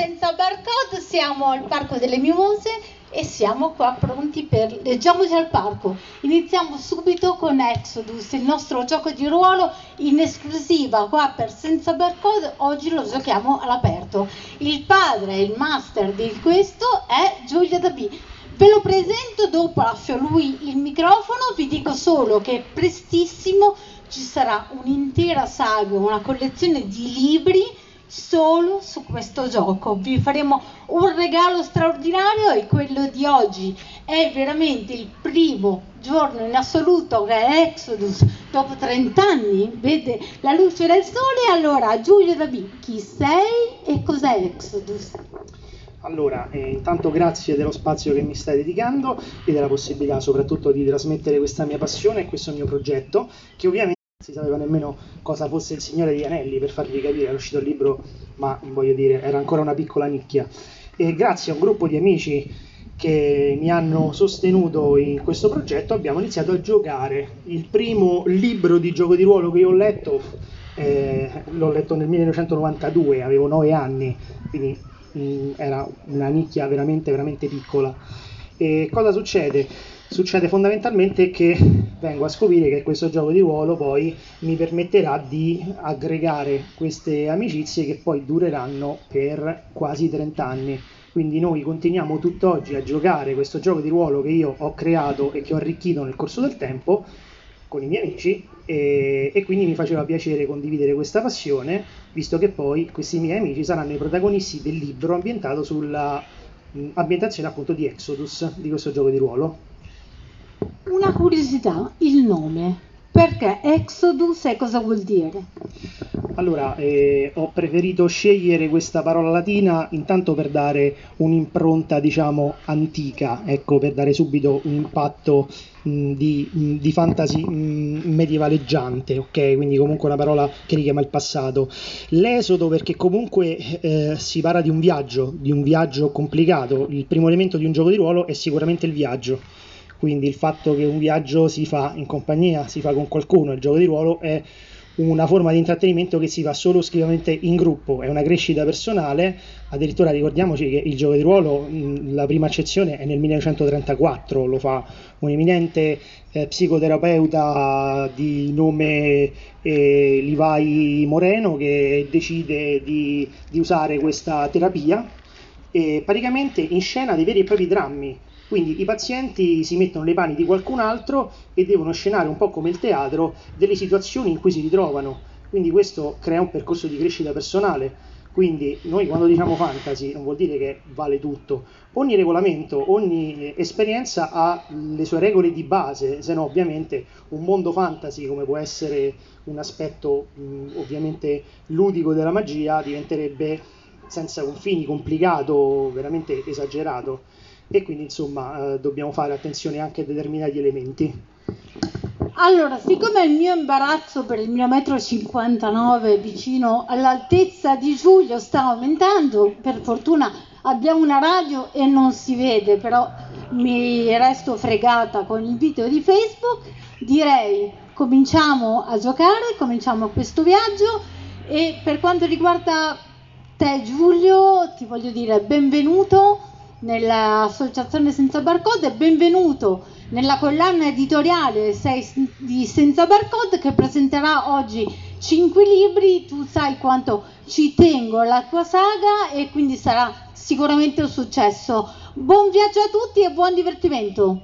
Senza barcode siamo al Parco delle Mimose e siamo qua pronti per leggiamoci al parco. Iniziamo subito con Exodus, il nostro gioco di ruolo in esclusiva qua per Senza barcode. Oggi lo giochiamo all'aperto. Il padre, il master di questo è Giulia Dabì. Ve lo presento, dopo lascio a lui il microfono, vi dico solo che prestissimo ci sarà un'intera saga, una collezione di libri solo su questo gioco. Vi faremo un regalo straordinario e quello di oggi è veramente il primo giorno in assoluto che Exodus dopo 30 anni, vede la luce del sole. Allora, Giulio Dabì, chi sei e cos'è Exodus? Allora, eh, intanto grazie dello spazio che mi stai dedicando e della possibilità soprattutto di trasmettere questa mia passione e questo mio progetto, che ovviamente si sapeva nemmeno cosa fosse il Signore degli Anelli, per farvi capire, era uscito il libro, ma voglio dire, era ancora una piccola nicchia. E grazie a un gruppo di amici che mi hanno sostenuto in questo progetto abbiamo iniziato a giocare. Il primo libro di gioco di ruolo che io ho letto, eh, l'ho letto nel 1992, avevo 9 anni, quindi mh, mm, era una nicchia veramente, veramente piccola. E cosa succede? succede fondamentalmente che vengo a scoprire che questo gioco di ruolo poi mi permetterà di aggregare queste amicizie che poi dureranno per quasi 30 anni. Quindi noi continuiamo tutt'oggi a giocare questo gioco di ruolo che io ho creato e che ho arricchito nel corso del tempo con i miei amici e, e, quindi mi faceva piacere condividere questa passione, visto che poi questi miei amici saranno i protagonisti del libro ambientato sulla ambientazione appunto di Exodus, di questo gioco di ruolo. Una curiosità, il nome. Perché Exodus e cosa vuol dire? Allora, eh, ho preferito scegliere questa parola latina intanto per dare un'impronta, diciamo, antica, ecco, per dare subito un impatto mh, di, mh, di, fantasy mh, medievaleggiante, ok? Quindi comunque una parola che richiama il passato. L'esodo perché comunque eh, si parla di un viaggio, di un viaggio complicato. Il primo elemento di un gioco di ruolo è sicuramente il viaggio quindi il fatto che un viaggio si fa in compagnia, si fa con qualcuno, il gioco di ruolo è una forma di intrattenimento che si fa solo esclusivamente in gruppo, è una crescita personale, addirittura ricordiamoci che il gioco di ruolo, la prima accezione è nel 1934, lo fa un eminente eh, psicoterapeuta di nome eh, Livai Moreno che decide di, di usare questa terapia. E praticamente in scena dei veri e propri drammi quindi i pazienti si mettono nei panni di qualcun altro e devono scenare un po' come il teatro delle situazioni in cui si ritrovano. Quindi questo crea un percorso di crescita personale. Quindi noi quando diciamo fantasy non vuol dire che vale tutto. Ogni regolamento, ogni esperienza ha le sue regole di base, se no ovviamente un mondo fantasy come può essere un aspetto mh, ovviamente ludico della magia diventerebbe senza confini, complicato, veramente esagerato e quindi insomma eh, dobbiamo fare attenzione anche a determinati elementi. Allora, siccome il mio imbarazzo per il mio metro 59 vicino all'altezza di Giulio sta aumentando, per fortuna abbiamo una radio e non si vede, però mi resto fregata con il video di Facebook, direi cominciamo a giocare, cominciamo questo viaggio e per quanto riguarda te Giulio ti voglio dire benvenuto nell'associazione Senza Barcode, benvenuto nella collana editoriale di Senza Barcode che presenterà oggi 5 libri, tu sai quanto ci tengo alla tua saga e quindi sarà sicuramente un successo. Buon viaggio a tutti e buon divertimento!